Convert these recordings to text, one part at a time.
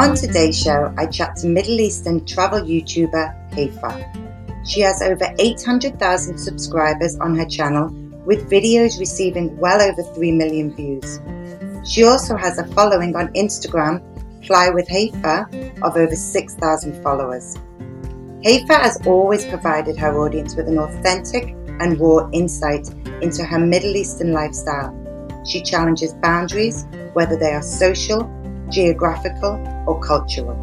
On today's show, I chat to Middle Eastern travel YouTuber Haifa. She has over 800,000 subscribers on her channel, with videos receiving well over 3 million views. She also has a following on Instagram, Fly with Haifa, of over 6,000 followers. Haifa has always provided her audience with an authentic and raw insight into her Middle Eastern lifestyle. She challenges boundaries, whether they are social, geographical, or cultural.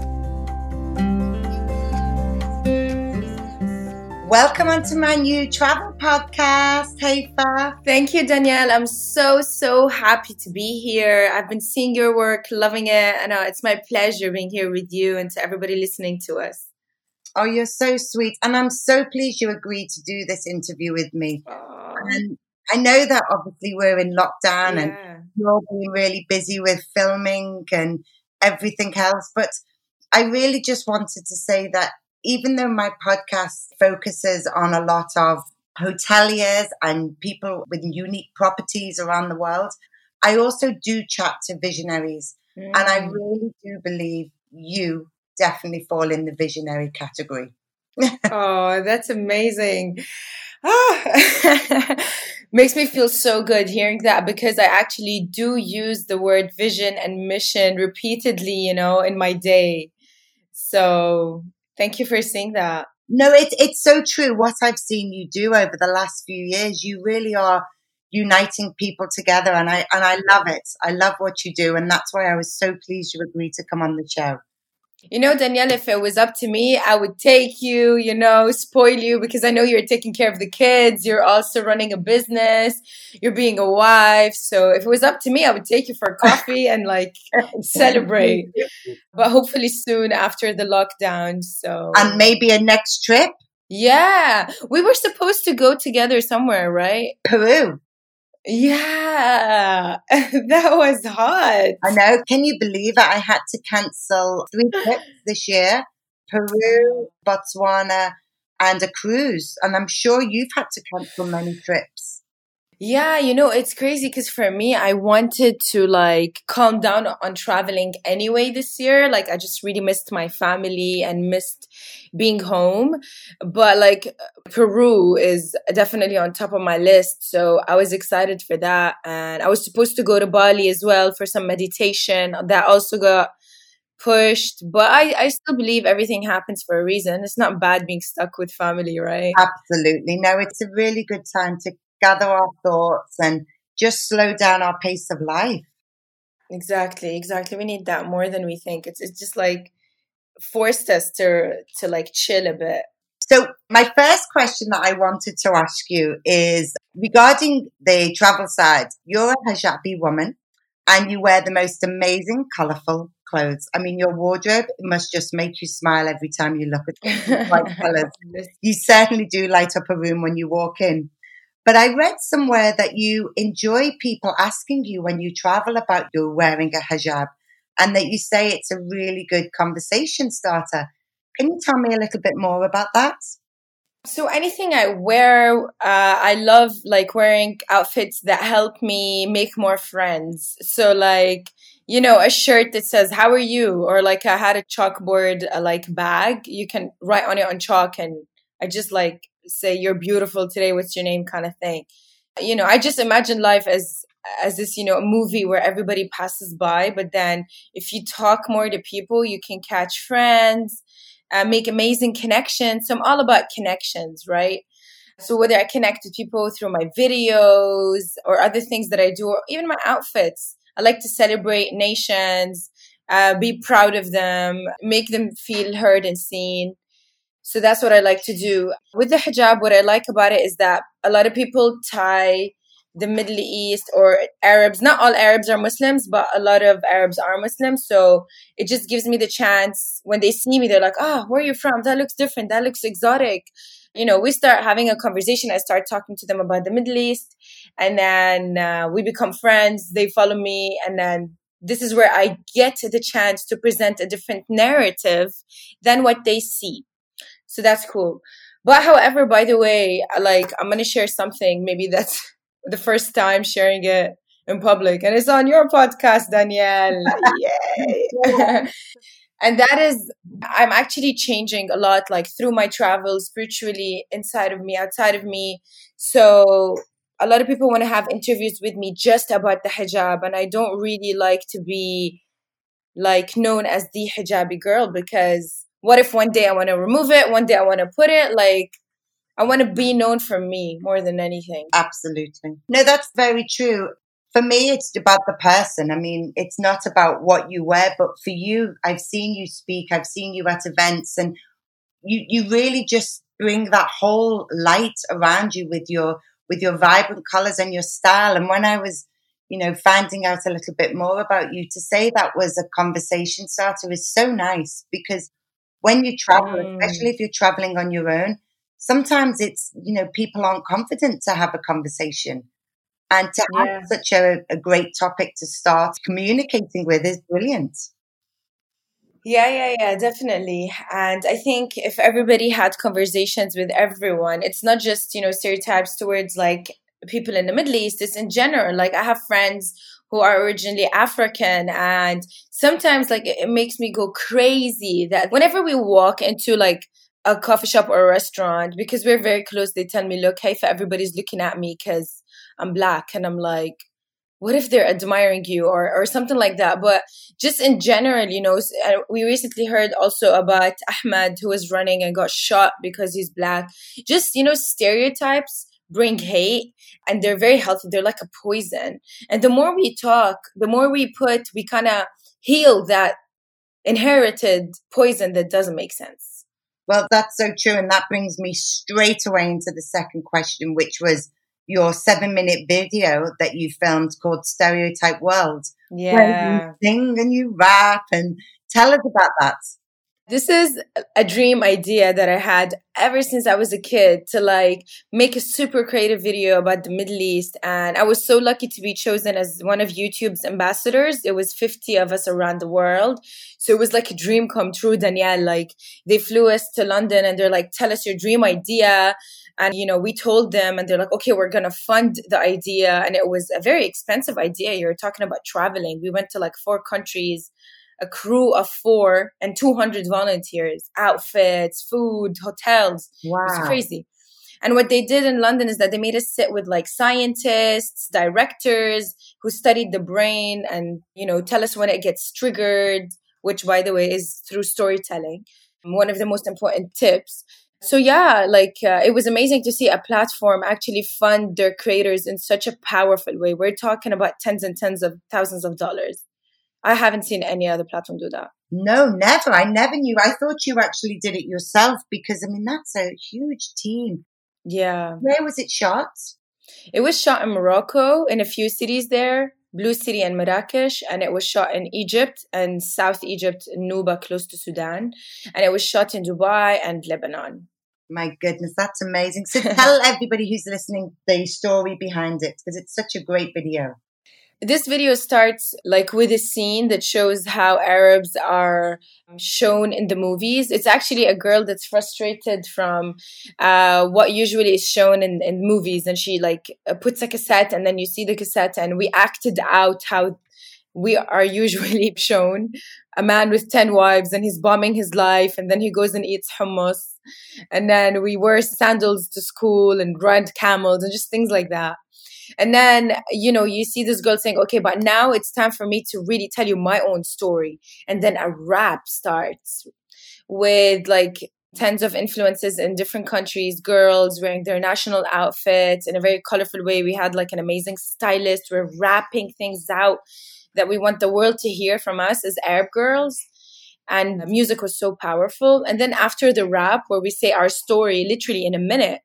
Welcome onto my new travel podcast, Haifa. Thank you, Danielle. I'm so, so happy to be here. I've been seeing your work, loving it, and uh, it's my pleasure being here with you and to everybody listening to us. Oh, you're so sweet. And I'm so pleased you agreed to do this interview with me. And I know that obviously we're in lockdown yeah. and you're being really busy with filming and everything else. But I really just wanted to say that even though my podcast focuses on a lot of hoteliers and people with unique properties around the world, I also do chat to visionaries. Mm. And I mm. really do believe you definitely fall in the visionary category. oh, that's amazing. Ah. Makes me feel so good hearing that because I actually do use the word vision and mission repeatedly, you know, in my day. So thank you for saying that. No, it's it's so true. What I've seen you do over the last few years, you really are uniting people together and I and I love it. I love what you do and that's why I was so pleased you agreed to come on the show you know, Danielle, if it was up to me, I would take you, you know, spoil you because I know you're taking care of the kids. You're also running a business. You're being a wife. So if it was up to me, I would take you for a coffee and like celebrate. But hopefully soon after the lockdown. So and maybe a next trip. Yeah, we were supposed to go together somewhere, right? Peru. Yeah, that was hard. I know. Can you believe it? I had to cancel three trips this year Peru, Botswana, and a cruise. And I'm sure you've had to cancel many trips. Yeah, you know, it's crazy because for me, I wanted to like calm down on traveling anyway this year. Like, I just really missed my family and missed being home. But like, Peru is definitely on top of my list. So I was excited for that. And I was supposed to go to Bali as well for some meditation. That also got pushed but I, I still believe everything happens for a reason it's not bad being stuck with family right absolutely no it's a really good time to gather our thoughts and just slow down our pace of life. Exactly, exactly. We need that more than we think. It's it's just like forced us to to like chill a bit. So my first question that I wanted to ask you is regarding the travel side. You're a hijabi woman and you wear the most amazing, colorful clothes. I mean, your wardrobe must just make you smile every time you look at it. white colors. You certainly do light up a room when you walk in. But I read somewhere that you enjoy people asking you when you travel about you wearing a hijab and that you say it's a really good conversation starter. Can you tell me a little bit more about that? So anything I wear, uh, I love like wearing outfits that help me make more friends. So like, you know, a shirt that says, how are you? Or like I had a chalkboard, uh, like bag, you can write on it on chalk and I just like say you're beautiful today what's your name? kind of thing. You know i just imagine life as as this you know a movie where everybody passes by but then if you talk more to people you can catch friends uh, make amazing connections. So i'm all about connections right? So whether i connect with people through my videos or other things that i do or even my outfits i like to celebrate nations uh, be proud of them make them feel heard and seen so that's what I like to do. With the hijab, what I like about it is that a lot of people tie the Middle East or Arabs, not all Arabs are Muslims, but a lot of Arabs are Muslims. So it just gives me the chance when they see me, they're like, oh, where are you from? That looks different. That looks exotic. You know, we start having a conversation. I start talking to them about the Middle East and then uh, we become friends. They follow me and then this is where I get the chance to present a different narrative than what they see. So that's cool. But however, by the way, like I'm gonna share something. Maybe that's the first time sharing it in public, and it's on your podcast, Danielle. Yay! and that is i'm actually changing a lot like through my travels spiritually inside of me outside of me so a lot of people want to have interviews with me just about the hijab and i don't really like to be like known as the hijabi girl because what if one day i want to remove it one day i want to put it like i want to be known for me more than anything absolutely no that's very true for me, it's about the person. I mean, it's not about what you wear, but for you, I've seen you speak, I've seen you at events, and you you really just bring that whole light around you with your with your vibrant colors and your style. And when I was, you know, finding out a little bit more about you, to say that was a conversation starter is so nice because when you travel, mm. especially if you're traveling on your own, sometimes it's you know people aren't confident to have a conversation and to have yeah. such a, a great topic to start communicating with is brilliant. Yeah, yeah, yeah, definitely. And I think if everybody had conversations with everyone, it's not just, you know, stereotypes towards like people in the Middle East, it's in general. Like I have friends who are originally African and sometimes like it makes me go crazy that whenever we walk into like a coffee shop or a restaurant, because we're very close, they tell me, look, hey, Haifa, everybody's looking at me because I'm black and I'm like, what if they're admiring you? or, or something like that. But just in general you know we recently heard also about Ahmaud who was running and got shot because he's black. Just you know stereotypes bring hate and they're very healthy they're like a poison and the more we talk the more we put we kind of heal that inherited poison that doesn't make sense well that's so true and that brings me straight away into the second question which was your seven minute video that you filmed called Stereotype World. Yeah. Where you sing and you rap and tell us about that. This is a dream idea that I had ever since I was a kid to like make a super creative video about the Middle East. And I was so lucky to be chosen as one of YouTube's ambassadors. It was 50 of us around the world. So it was like a dream come true, Danielle. Like they flew us to London and they're like, tell us your dream idea. And, you know, we told them and they're like, okay, we're going to fund the idea. And it was a very expensive idea. You're talking about traveling. We went to like four countries, a crew of four and 200 volunteers, outfits, food, hotels. Wow. It was crazy. And what they did in London is that they made us sit with like scientists, directors who studied the brain and, you know, tell us when it gets triggered, which by the way is through storytelling. One of the most important tips so yeah like uh, it was amazing to see a platform actually fund their creators in such a powerful way we're talking about tens and tens of thousands of dollars i haven't seen any other platform do that. No never. I never knew. I thought you actually did it yourself because i mean that's a huge team. Yeah. Where was it shot? It was shot in morocco in a few cities there Blue City and Marrakesh, and it was shot in Egypt and South Egypt, Nubia, close to Sudan, and it was shot in Dubai and Lebanon. My goodness, that's amazing. So tell everybody who's listening the story behind it because it's such a great video. This video starts like with a scene that shows how Arabs are shown in the movies. It's actually a girl that's frustrated from uh, what usually is shown in, in movies, and she like uh, puts a cassette, and then you see the cassette, and we acted out how we are usually shown. A man with 10 wives and he's bombing his life and then he goes and eats hummus. And then we wear sandals to school and ride camels and just things like that and then, you know, you see this girl saying, okay, but now it's time for me to really tell you my own story. And then a rap starts with like tens of influences in different countries, girls wearing their national outfits in a very colorful way. We had like an amazing stylist. We're rapping things out that we want the world to hear from us as Arab girls. And music was so powerful. And then after the rap, where we say our story literally in a minute,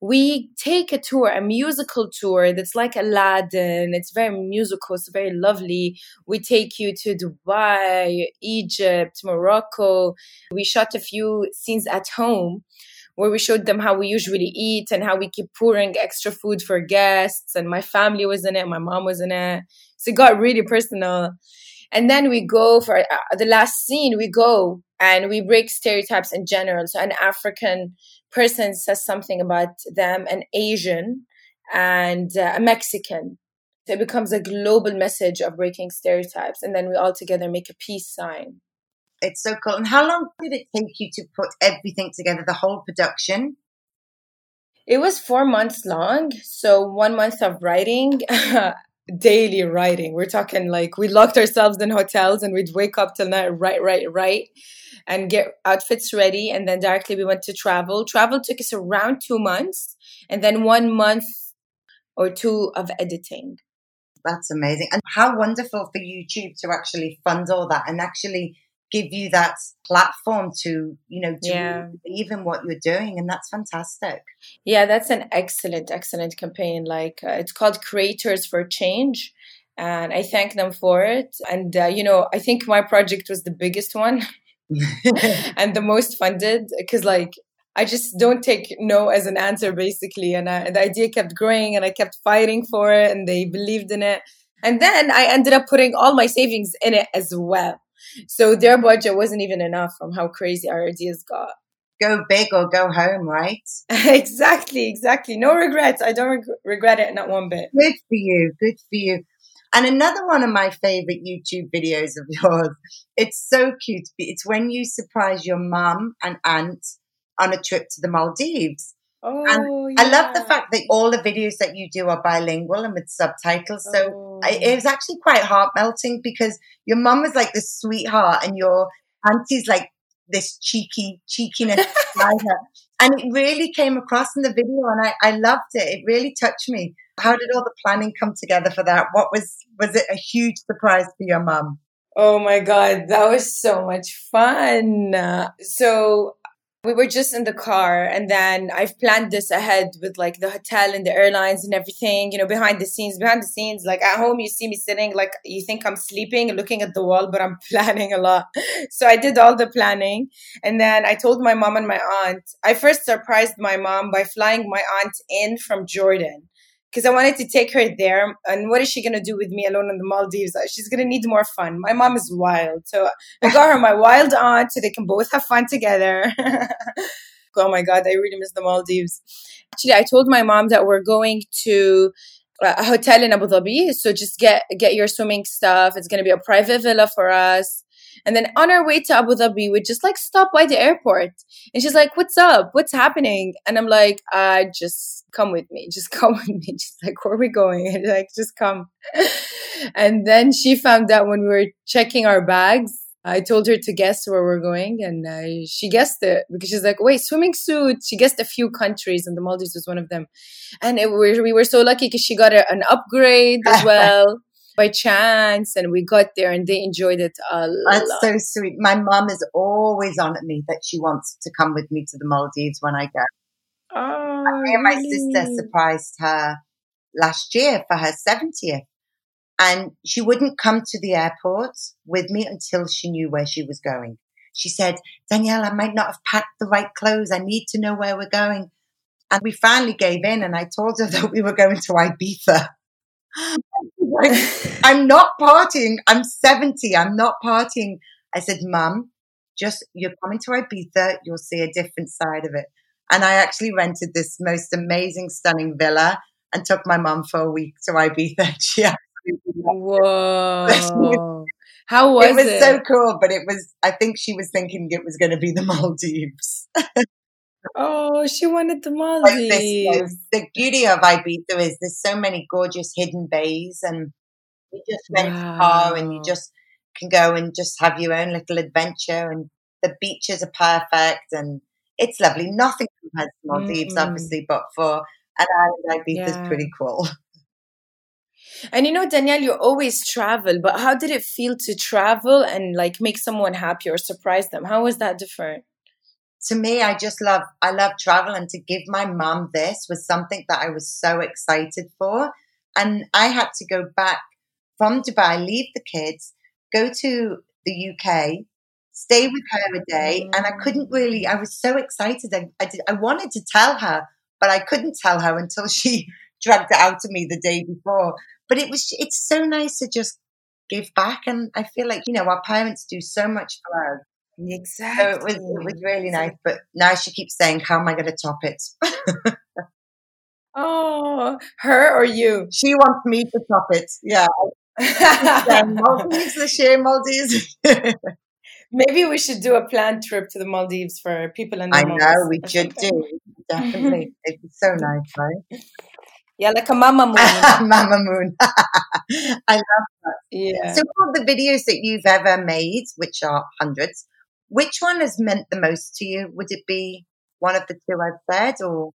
we take a tour, a musical tour that's like Aladdin. It's very musical, it's very lovely. We take you to Dubai, Egypt, Morocco. We shot a few scenes at home where we showed them how we usually eat and how we keep pouring extra food for guests. And my family was in it, my mom was in it. So it got really personal. And then we go for uh, the last scene, we go and we break stereotypes in general. So an African person says something about them, an Asian and uh, a Mexican. So it becomes a global message of breaking stereotypes. And then we all together make a peace sign. It's so cool. And how long did it take you to put everything together, the whole production? It was four months long. So one month of writing, daily writing. We're talking like we locked ourselves in hotels and we'd wake up till night, write, write, write, and get outfits ready. And then directly we went to travel. Travel took us around two months, and then one month or two of editing. That's amazing. And how wonderful for YouTube to actually fund all that and actually give you that platform to, you know, to yeah. in what you're doing. And that's fantastic. Yeah, that's an excellent, excellent campaign. Like uh, it's called Creators for Change. And I thank them for it. And, uh, you know, I think my project was the biggest one and the most funded because, like, I just don't take no as an answer, basically. And, I, the idea kept growing and I kept fighting for it and they believed in it. And then I ended up putting all my savings in it as well. So their budget wasn't even enough from how crazy our ideas got. Go big or go home, right? exactly, exactly. No regrets. I don't reg- regret it, not one bit. Good for you. Good for you. And another one of my favorite YouTube videos of yours. It's so cute. It's when you surprise your mum and aunt on a trip to the Maldives. Oh, and yeah. I love the fact that all the videos that you do are bilingual and with subtitles. So oh. I, it was actually quite heart melting because your mum was like this sweetheart and your auntie's like this cheeky cheekiness And it really came across in the video and I, I loved it. It really touched me. How did all the planning come together for that? What was was it a huge surprise for your mum? Oh my god, that was so much fun. So we were just in the car and then I've planned this ahead with like the hotel and the airlines and everything, you know, behind the scenes, behind the scenes, like at home, you see me sitting, like you think I'm sleeping looking at the wall, but I'm planning a lot. So I did all the planning. And then I told my mom and my aunt, I first surprised my mom by flying my aunt in from Jordan because I wanted to take her there. And what is she going to do with me alone in the Maldives? Uh, she's going to need more fun. My mom is wild. So I got her my wild aunt so they can both have fun together. oh my God, I really miss the Maldives. Actually, I told my mom that we're going to a hotel in Abu Dhabi. So just get get your swimming stuff. It's going to be a private villa for us. And then on our way to Abu Dhabi, we just like stop by the airport. And she's like, What's up? What's happening? And I'm like, uh, just come with me. Just come with me. She's like, Where are we going? And like, just come. and then she found out when we were checking our bags. I told her to guess where we're going, and uh, she guessed it because she's like, "Wait, swimming suit." She guessed a few countries, and the Maldives was one of them. And it, we, we were so lucky because she got a, an upgrade as well by chance and we got there and they enjoyed it a lot. That's so sweet. My mom is always on at me that she wants to come with me to the Maldives when I go. Oh, me and my sister surprised her last year for her 70th. And she wouldn't come to the airport with me until she knew where she was going. She said, Danielle, I might not have packed the right clothes. I need to know where we're going. And we finally gave in and I told her that we were going to Ibiza. Like, I'm not partying. I'm 70. I'm not partying. I said, Mum, just you're coming to Ibiza, you'll see a different side of it. And I actually rented this most amazing, stunning villa and took my mum for a week to Ibiza. She Whoa. How was it? Was it was so cool, but it was, I think she was thinking it was going to be the Maldives. Oh, she wanted the Maldives. the beauty of Ibiza is there's so many gorgeous hidden bays, and you just rent wow. a car and you just can go and just have your own little adventure. And the beaches are perfect, and it's lovely. Nothing compares to Maldives, mm-hmm. obviously, but for an island, Ibiza yeah. is pretty cool. And you know, Danielle, you always travel, but how did it feel to travel and like make someone happy or surprise them? How was that different? To me, I just love, I love travel and to give my mum this was something that I was so excited for. And I had to go back from Dubai, leave the kids, go to the UK, stay with her a day. And I couldn't mm. really, I was so excited. I, I, did, I wanted to tell her, but I couldn't tell her until she dragged it out of me the day before. But it was, it's so nice to just give back. And I feel like, you know, our parents do so much for us. Exactly. So it was, it was really nice. But now she keeps saying, How am I going to top it? oh, her or you? She wants me to top it. Yeah. Maldives this year, Maldives. Maybe we should do a planned trip to the Maldives for people in the I know we should do. Definitely. It'd be so nice, right? Yeah, like a mama moon. mama moon. I love that. Yeah. So, of the videos that you've ever made, which are hundreds, which one has meant the most to you? Would it be one of the two I've said, or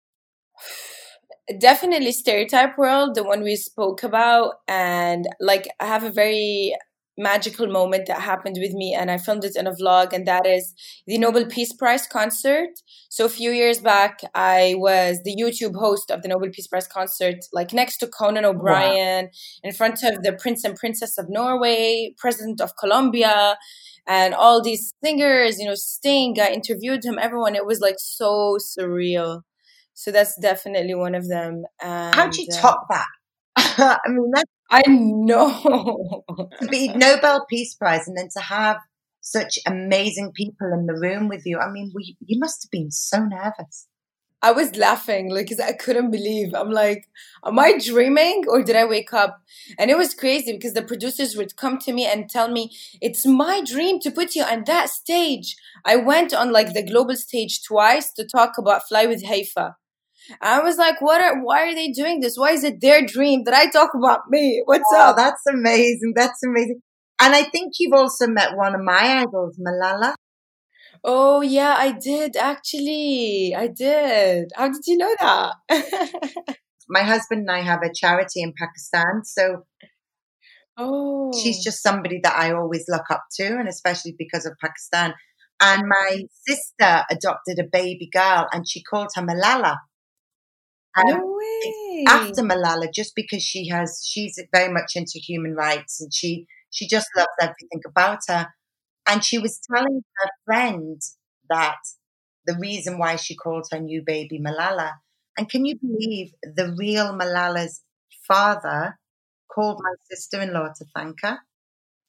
definitely stereotype world, the one we spoke about, and like I have a very magical moment that happened with me and I filmed it in a vlog and that is the Nobel Peace Prize concert. So a few years back I was the YouTube host of the Nobel Peace Prize concert like next to Conan O'Brien wow. in front of the Prince and Princess of Norway, President of Colombia and all these singers, you know, Sting, I interviewed him, everyone. It was like so surreal. So that's definitely one of them. And, How'd you top uh, that? I mean, that's I know. to be Nobel Peace Prize and then to have such amazing people in the room with you. I mean, we, you must have been so nervous. I was laughing like cause I couldn't believe. I'm like, am I dreaming or did I wake up? And it was crazy because the producers would come to me and tell me it's my dream to put you on that stage. I went on like the global stage twice to talk about Fly with Haifa. I was like, what are, why are they doing this? Why is it their dream that I talk about me? What's oh, up? That's amazing. That's amazing. And I think you've also met one of my idols, Malala. Oh, yeah, I did actually. I did. How did you know that? my husband and I have a charity in Pakistan. So oh. she's just somebody that I always look up to, and especially because of Pakistan. And my sister adopted a baby girl and she called her Malala. Um, no way. After Malala, just because she has, she's very much into human rights and she, she just loves everything about her. And she was telling her friend that the reason why she called her new baby Malala. And can you believe the real Malala's father called my sister in law to thank her?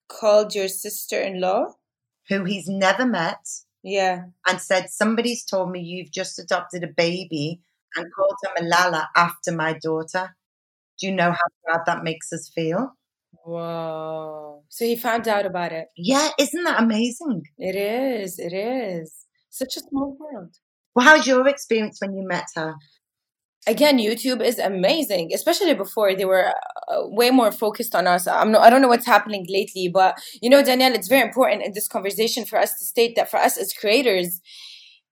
Called your sister in law? Who he's never met. Yeah. And said, Somebody's told me you've just adopted a baby and called her Malala after my daughter. Do you know how proud that makes us feel? Whoa. So he found out about it. Yeah, isn't that amazing? It is. It is. Such a small world. Well, how was your experience when you met her? Again, YouTube is amazing, especially before they were uh, way more focused on us. I'm no, I don't know what's happening lately, but you know, Danielle, it's very important in this conversation for us to state that for us as creators,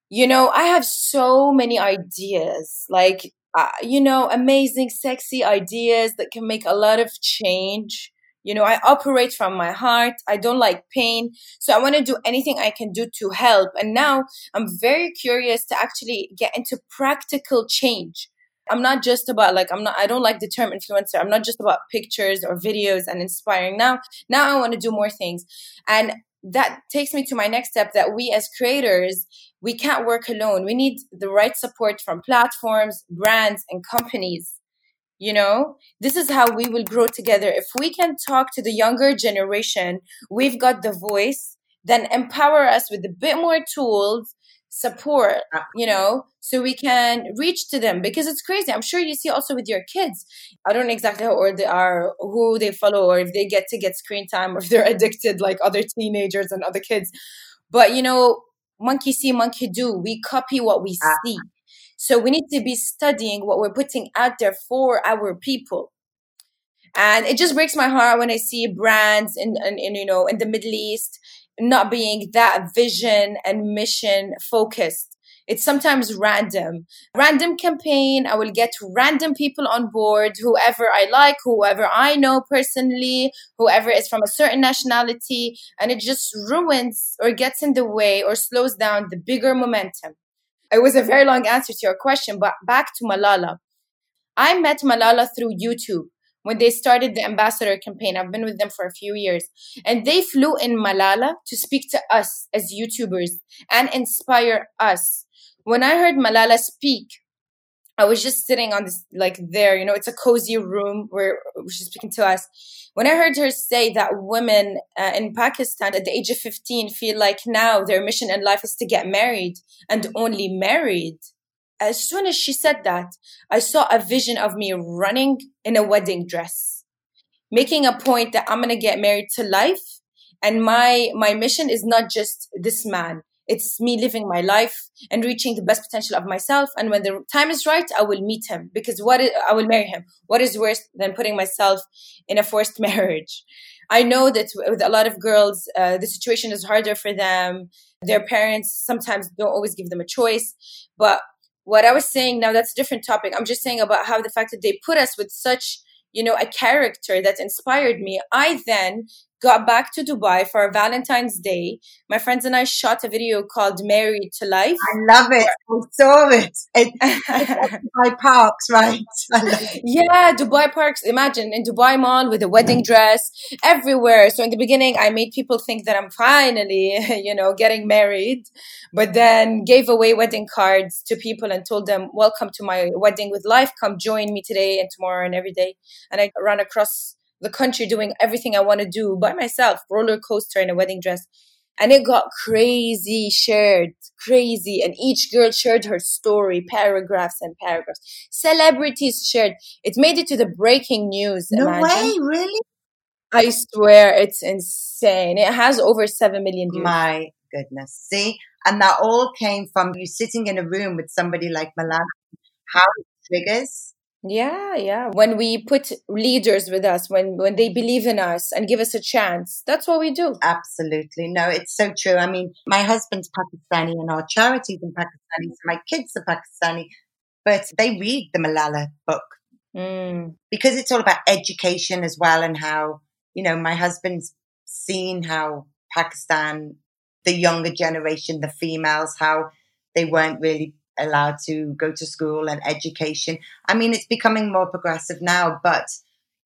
you know, I have so many ideas, like, uh, you know, amazing, sexy ideas that can make a lot of change. You know, I operate from my heart. I don't like pain. So I want to do anything I can do to help. And now I'm very curious to actually get into practical change. I'm not just about like I'm not I don't like the term influencer. I'm not just about pictures or videos and inspiring. Now now I want to do more things. And that takes me to my next step that we as creators we can't work alone we need the right support from platforms brands and companies you know? This is how we will grow together. If we can talk to the younger generation we've got the voice then empower us with a bit more tools support you know so we can reach to them. Because it's crazy. I'm sure you see also with your kids. I don't know exactly how old they are who they follow or if they get to get screen time or if they're addicted like other teenagers and other kids. But you know monkey see monkey do. We copy what we ah. see so we need to be studying what we're putting out there for our people and it just breaks my heart when i see brands in, in, in you know in the middle east not being that vision and mission focused. It's sometimes random. Random campaign. I will get random people on board, whoever I like, whoever I know personally, whoever is from a certain nationality, and it just ruins or gets in the way or slows down the bigger momentum. It was a very long answer to your question, but back to Malala. I met Malala through YouTube when they started the ambassador campaign. I've been with them for a few years. And they flew in Malala to speak to us as YouTubers and inspire us. When I heard Malala speak, I was just sitting on this, like there, you know, it's a cozy room where she's speaking to us. When I heard her say that women uh, in Pakistan at the age of 15 feel like now their mission in life is to get married and only married, as soon as she said that, I saw a vision of me running in a wedding dress, making a point that I'm going to get married to life And my, my mission is not just this man. It's me living my life and reaching the best potential of myself. And when the time is right, I will meet him because what is, I will marry him. What is worse than putting myself in a forced marriage? I know that with a lot of girls, uh, the situation is harder for them. Their parents sometimes don't always give them a choice. But what I was saying now, that's a different topic. I'm just saying about how the fact that they put us with such you know, a character that inspired me. I then got back to Dubai for Valentine's Day. My friends and I shot a video called Married to Life. I love it. I saw it. it Dubai Parks, right? yeah, Dubai Parks. Imagine in Dubai Mall with a wedding dress everywhere. So in the beginning, I made people think that I'm finally, you know, getting married, but then gave away wedding cards to people and told them, welcome to my wedding with life. Come join me today and tomorrow and every day. And I ran across the country doing everything I want to do by myself, roller coaster in a wedding dress. And it got crazy shared, crazy. And each girl shared her story, paragraphs and paragraphs. Celebrities shared. It made it to the breaking news. No imagine. way, really? I swear it's insane. It has over 7 million views. My goodness. See? And that all came from you sitting in a room with somebody like Malala. How it triggers yeah, yeah. When we put leaders with us, when when they believe in us and give us a chance, that's what we do. Absolutely. No, it's so true. I mean, my husband's Pakistani and our charities in Pakistani, so my kids are Pakistani, but they read the Malala book mm. because it's all about education as well and how, you know, my husband's seen how Pakistan, the younger generation, the females, how they weren't really allowed to go to school and education. I mean, it's becoming more progressive now, but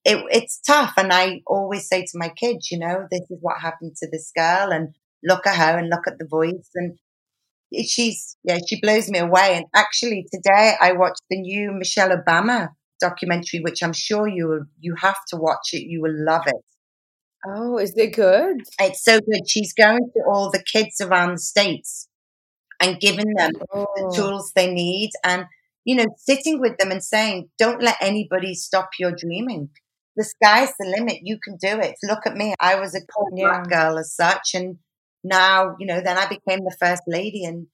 it, it's tough. And I always say to my kids, you know, this is what happened to this girl, and look at her and look at the voice. And she's, yeah, she blows me away. And actually, today I watched the new Michelle Obama documentary, which I'm sure you will, you have to watch it. You will love it. Oh, is it good? It's so good. She's going to all the kids around the states and giving them oh. the tools they need and you know sitting with them and saying don't let anybody stop your dreaming the sky's the limit you can do it look at me i was a poor yeah. black girl as such and now you know then i became the first lady and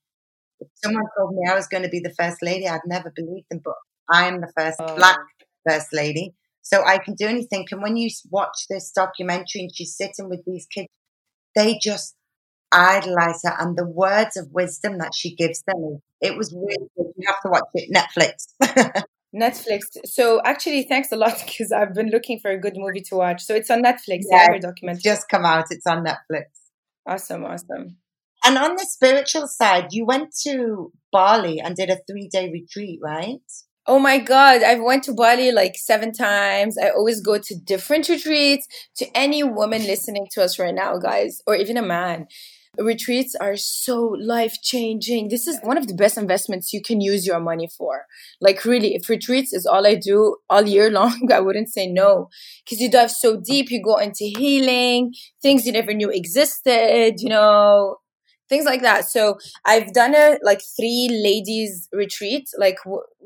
if someone told me i was going to be the first lady i'd never believe them but i am the first oh. black first lady so i can do anything and when you watch this documentary and she's sitting with these kids they just idolize her and the words of wisdom that she gives them. It was really good. You have to watch it. Netflix. Netflix. So actually, thanks a lot because I've been looking for a good movie to watch. So it's on Netflix. Yeah, documentary. just come out. It's on Netflix. Awesome, awesome. And on the spiritual side, you went to Bali and did a three day retreat, right? Oh my God, I've went to Bali like seven times. I always go to different retreats. To any woman listening to us right now, guys, or even a man, retreats are so life changing. This is one of the best investments you can use your money for. Like really, if retreats is all I do all year long, I wouldn't say no. Cause you dive so deep, you go into healing, things you never knew existed, you know, things like that. So I've done a like three ladies retreat, like,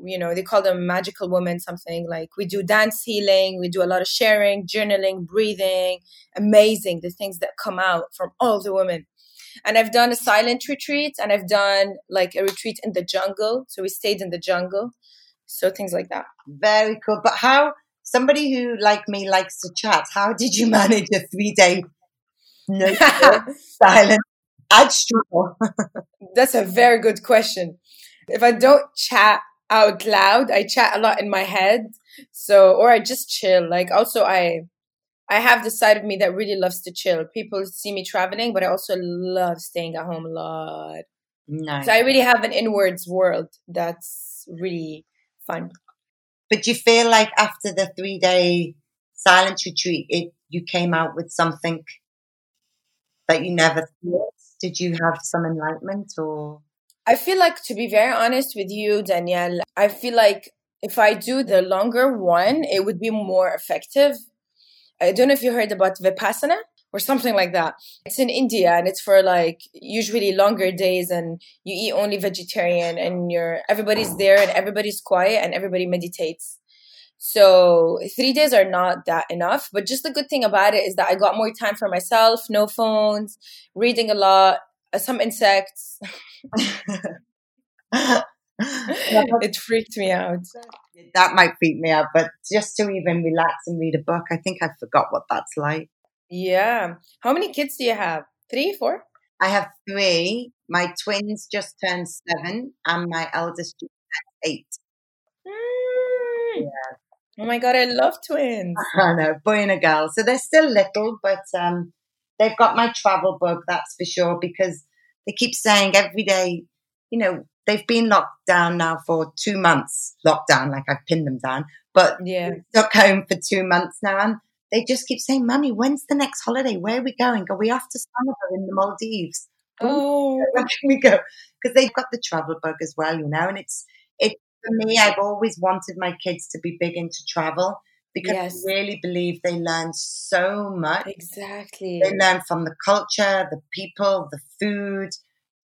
you know, they call them magical women, something like we do dance healing, we do a lot of sharing, journaling, breathing, amazing the things that come out from all the women and I've done a silent retreat and I've done like a retreat in the jungle. So we stayed in the jungle. So things like that. Very cool. But how, somebody who like me likes to chat, how did you manage a three day no silent? I'd struggle. That's a very good question. If I don't chat out loud, I chat a lot in my head. So, or I just chill. Like also I, I have the side of me that really loves to chill. People see me traveling, but I also love staying at home a lot. Nice. So I really have an inwards world that's really fun. But you feel like after the three day silence retreat, it you came out with something that you never thought? Did you have some enlightenment or? I feel like, to be very honest with you, Danielle, I feel like if I do the longer one, it would be more effective I don't know if you heard about Vipassana or something like that. It's in India and it's for like usually longer days and you eat only vegetarian and you're everybody's there and everybody's quiet and everybody meditates. So three days are not that enough. But just the good thing about it is that I got more time for myself, no phones, reading a lot, uh, some insects. it freaked me out. That might freak me out, but just to even relax and read a book, I think I forgot what that's like. Yeah. How many kids do you have? Three, four? I have three. My twins just turned seven, and my eldest just turned eight. Mm. Yeah. Oh my god, I love twins. I know, boy and a girl. So they're still little, but um, they've got my travel bug, that's for sure, because they keep saying every day, you know, they've been locked down now for two months. Lockdown, like I've pinned them down, but yeah, stuck home for two months now, and they just keep saying, "Mummy, when's the next holiday? Where are we going? Are we off to Soneva in the Maldives? Oh, where can we go?" Because they've got the travel bug as well, you know, and it's it for me. I've always wanted my kids to be big into travel because yes. I really believe they learn so much. Exactly, they learn from the culture, the people, the food,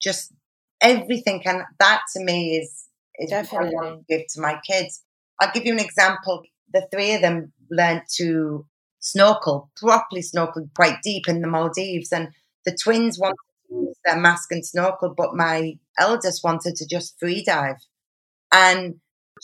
just everything. And that to me is is Definitely. what I want to give to my kids. I'll give you an example. The three of them learned to snorkel, properly snorkel quite deep in the Maldives. And the twins wanted to use their mask and snorkel, but my eldest wanted to just free dive. And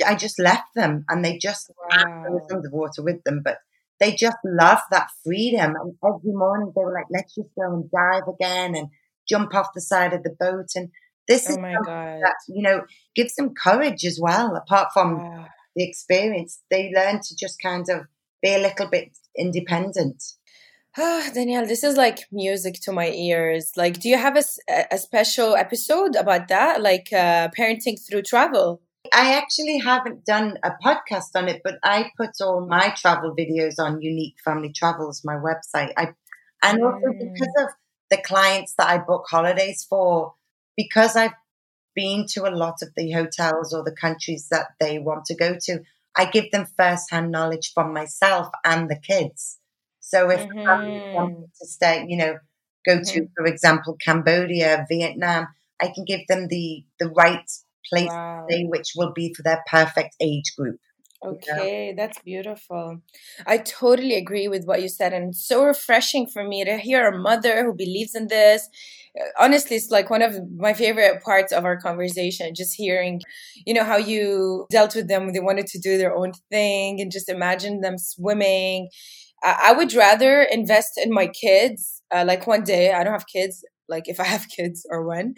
I just left them and they just, wow. I was underwater with them, but they just love that freedom. And every morning they were like, let's just go and dive again and jump off the side of the boat. And this oh is my God. that, you know, gives them courage as well, apart from wow. the experience. They learn to just kind of be a little bit independent. Ah, Danielle, this is like music to my ears. Like, do you have a, a special episode about that, like uh, parenting through travel? I actually haven't done a podcast on it, but I put all my travel videos on Unique Family Travels, my website. I, and also mm. because of the clients that I book holidays for, because I've been to a lot of the hotels or the countries that they want to go to, I give them first-hand knowledge from myself and the kids. So if mm-hmm. family wanted to stay, you know, go mm-hmm. to, for example, Cambodia, Vietnam, I can give them the the right place wow. to stay, which will be for their perfect age group. Okay, that's beautiful. I totally agree with what you said, and so refreshing for me to hear a mother who believes in this. Uh, honestly, it's like one of my favorite parts of our conversation, just hearing, you know, how you dealt with them. when They wanted to do their own thing and just imagine them swimming. I would rather invest in my kids. Uh, like one day, I don't have kids, like if I have kids or when,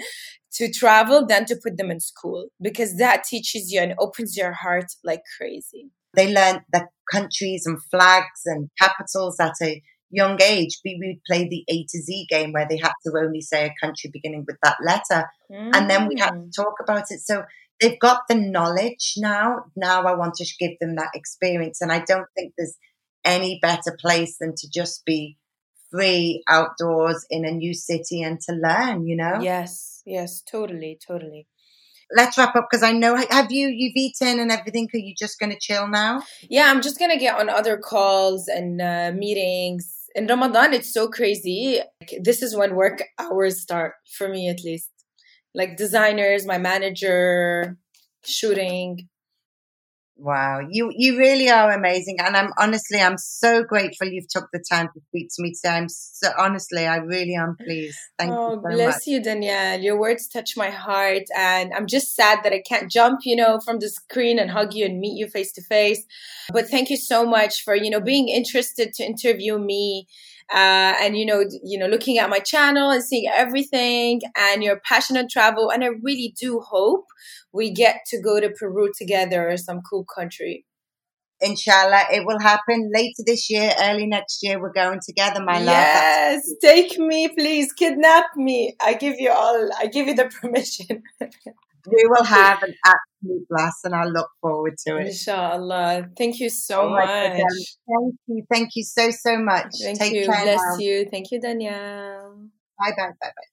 to travel than to put them in school because that teaches you and opens your heart like crazy. They learned the countries and flags and capitals at a young age. We would play the A to Z game where they had to only say a country beginning with that letter. Mm. And then we had to mm. talk about it. So they've got the knowledge now. Now I want to give them that experience. And I don't think there's any better place than to just be free outdoors in a new city and to learn, you know? Yes, yes, totally, totally. Let's wrap up because I know have you you've eaten and everything. Are you just going to chill now? Yeah, I'm just going to get on other calls and uh, meetings. In Ramadan, it's so crazy. This is when work hours start for me, at least. Like designers, my manager, shooting. Wow, you you really are amazing, and I'm honestly I'm so grateful you've took the time to speak to me today. I'm so honestly, I really am pleased. Thank oh, you. So bless much. you, Danielle. Your words touch my heart, and I'm just sad that I can't jump, you know, from the screen and hug you and meet you face to face. But thank you so much for you know being interested to interview me uh, and you know you know looking at my channel and seeing everything and your passionate travel and i really do hope we get to go to peru together or some cool country. Inshallah it will happen later this year early next year. We're going together my love. Yes. take me please. Kidnap me. I give you all i give you the permission we will have an absolute blast and I look forward to it. Inshallah. Thank you so oh much. Thank you. Thank you so, so much. Thank Take you. Bless now. you. Thank you, Danielle. Bye bye. Bye bye.